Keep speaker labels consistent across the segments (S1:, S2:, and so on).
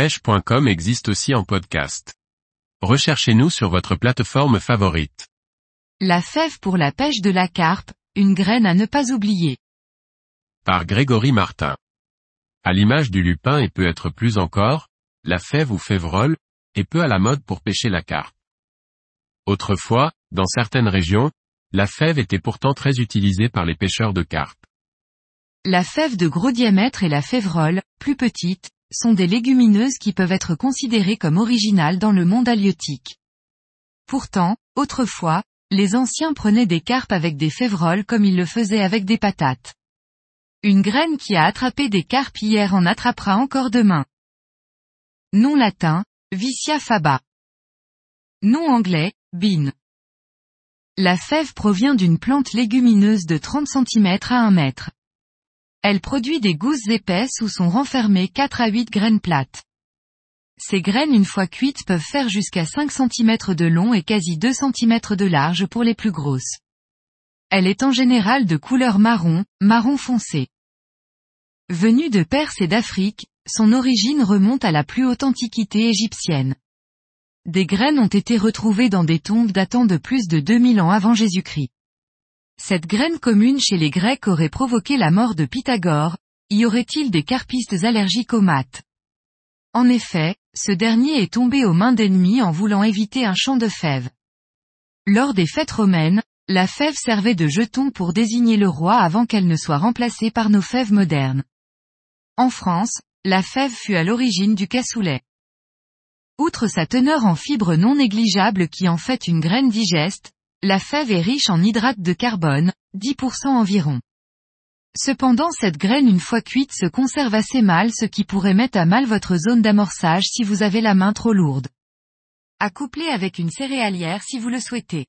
S1: pêche.com existe aussi en podcast. Recherchez-nous sur votre plateforme favorite.
S2: La fève pour la pêche de la carpe, une graine à ne pas oublier.
S1: Par Grégory Martin. À l'image du lupin et peut être plus encore, la fève ou févrole, est peu à la mode pour pêcher la carpe. Autrefois, dans certaines régions, la fève était pourtant très utilisée par les pêcheurs de carpe.
S2: La fève de gros diamètre et la févrole, plus petite, sont des légumineuses qui peuvent être considérées comme originales dans le monde halieutique. Pourtant, autrefois, les anciens prenaient des carpes avec des févroles comme ils le faisaient avec des patates. Une graine qui a attrapé des carpes hier en attrapera encore demain. Nom latin, Vicia faba. Nom anglais, bean. La fève provient d'une plante légumineuse de 30 cm à 1 mètre. Elle produit des gousses épaisses où sont renfermées 4 à 8 graines plates. Ces graines une fois cuites peuvent faire jusqu'à 5 cm de long et quasi 2 cm de large pour les plus grosses. Elle est en général de couleur marron, marron foncé. Venue de Perse et d'Afrique, son origine remonte à la plus haute antiquité égyptienne. Des graines ont été retrouvées dans des tombes datant de plus de 2000 ans avant Jésus-Christ. Cette graine commune chez les Grecs aurait provoqué la mort de Pythagore, y aurait-il des carpistes allergiques aux maths? En effet, ce dernier est tombé aux mains d'ennemis en voulant éviter un champ de fèves. Lors des fêtes romaines, la fève servait de jeton pour désigner le roi avant qu'elle ne soit remplacée par nos fèves modernes. En France, la fève fut à l'origine du cassoulet. Outre sa teneur en fibres non négligeables qui en fait une graine digeste, la fève est riche en hydrates de carbone, 10% environ. Cependant cette graine une fois cuite se conserve assez mal ce qui pourrait mettre à mal votre zone d'amorçage si vous avez la main trop lourde. À coupler avec une céréalière si vous le souhaitez.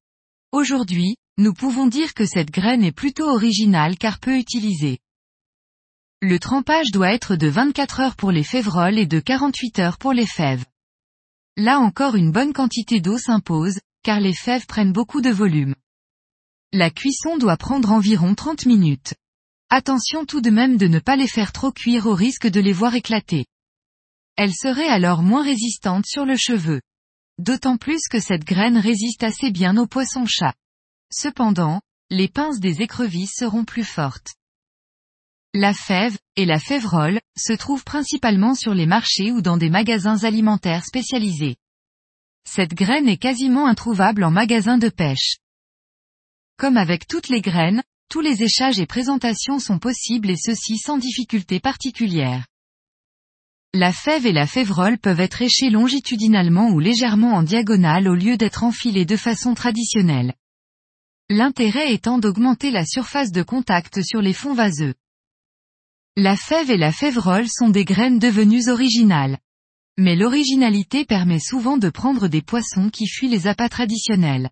S2: Aujourd'hui, nous pouvons dire que cette graine est plutôt originale car peu utilisée. Le trempage doit être de 24 heures pour les févroles et de 48 heures pour les fèves. Là encore une bonne quantité d'eau s'impose, car les fèves prennent beaucoup de volume. La cuisson doit prendre environ 30 minutes. Attention tout de même de ne pas les faire trop cuire au risque de les voir éclater. Elles seraient alors moins résistantes sur le cheveu. D'autant plus que cette graine résiste assez bien aux poissons-chats. Cependant, les pinces des écrevisses seront plus fortes. La fève, et la févrole, se trouvent principalement sur les marchés ou dans des magasins alimentaires spécialisés. Cette graine est quasiment introuvable en magasin de pêche. Comme avec toutes les graines, tous les échages et présentations sont possibles et ceci sans difficulté particulière. La fève et la févrole peuvent être échées longitudinalement ou légèrement en diagonale au lieu d'être enfilées de façon traditionnelle. L'intérêt étant d'augmenter la surface de contact sur les fonds vaseux. La fève et la févrole sont des graines devenues originales. Mais l'originalité permet souvent de prendre des poissons qui fuient les appâts traditionnels.